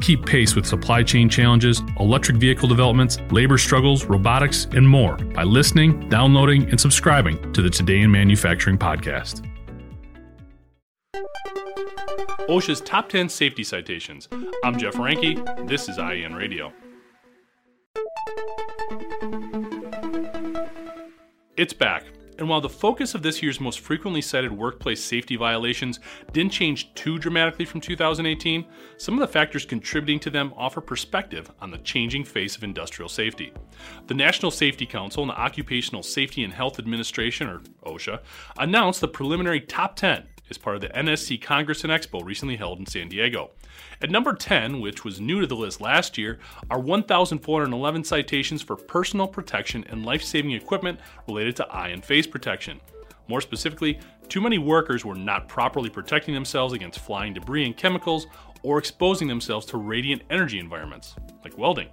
Keep pace with supply chain challenges, electric vehicle developments, labor struggles, robotics, and more by listening, downloading, and subscribing to the Today in Manufacturing podcast. OSHA's Top 10 Safety Citations. I'm Jeff Reinke. This is IEN Radio. It's back. And while the focus of this year's most frequently cited workplace safety violations didn't change too dramatically from 2018, some of the factors contributing to them offer perspective on the changing face of industrial safety. The National Safety Council and the Occupational Safety and Health Administration, or OSHA, announced the preliminary top 10 as part of the NSC Congress and Expo recently held in San Diego. At number 10, which was new to the list last year, are 1,411 citations for personal protection and life saving equipment related to eye and face protection. More specifically, too many workers were not properly protecting themselves against flying debris and chemicals or exposing themselves to radiant energy environments, like welding.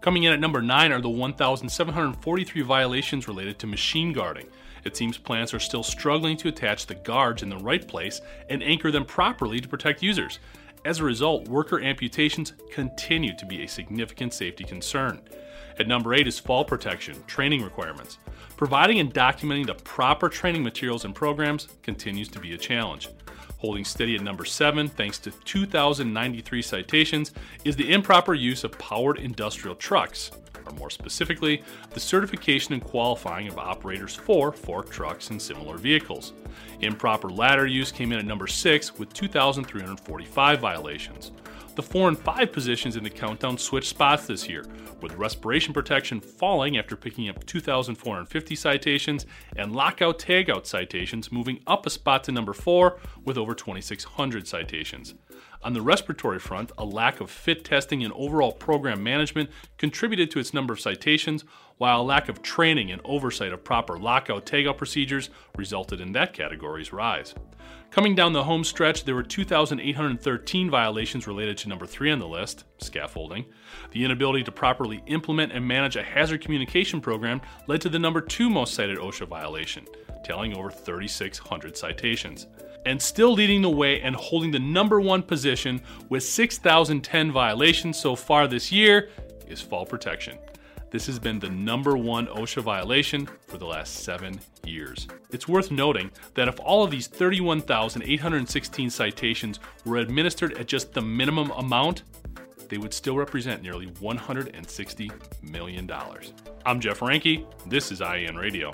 Coming in at number 9 are the 1,743 violations related to machine guarding. It seems plants are still struggling to attach the guards in the right place and anchor them properly to protect users. As a result, worker amputations continue to be a significant safety concern. At number 8 is fall protection, training requirements. Providing and documenting the proper training materials and programs continues to be a challenge. Holding steady at number 7, thanks to 2,093 citations, is the improper use of powered industrial trucks or more specifically, the certification and qualifying of operators for fork trucks and similar vehicles. Improper ladder use came in at number 6 with 2,345 violations. The 4 and 5 positions in the countdown switched spots this year, with respiration protection falling after picking up 2,450 citations and lockout tagout citations moving up a spot to number 4 with over 2,600 citations. On the respiratory front, a lack of fit testing and overall program management contributed to its number of citations, while a lack of training and oversight of proper lockout tagout procedures resulted in that category's rise. Coming down the home stretch, there were 2,813 violations related to number three on the list scaffolding. The inability to properly implement and manage a hazard communication program led to the number two most cited OSHA violation, tallying over 3,600 citations and still leading the way and holding the number one position with 6,010 violations so far this year is fall protection. This has been the number one OSHA violation for the last seven years. It's worth noting that if all of these 31,816 citations were administered at just the minimum amount, they would still represent nearly $160 million. I'm Jeff Reinke. This is IEN Radio.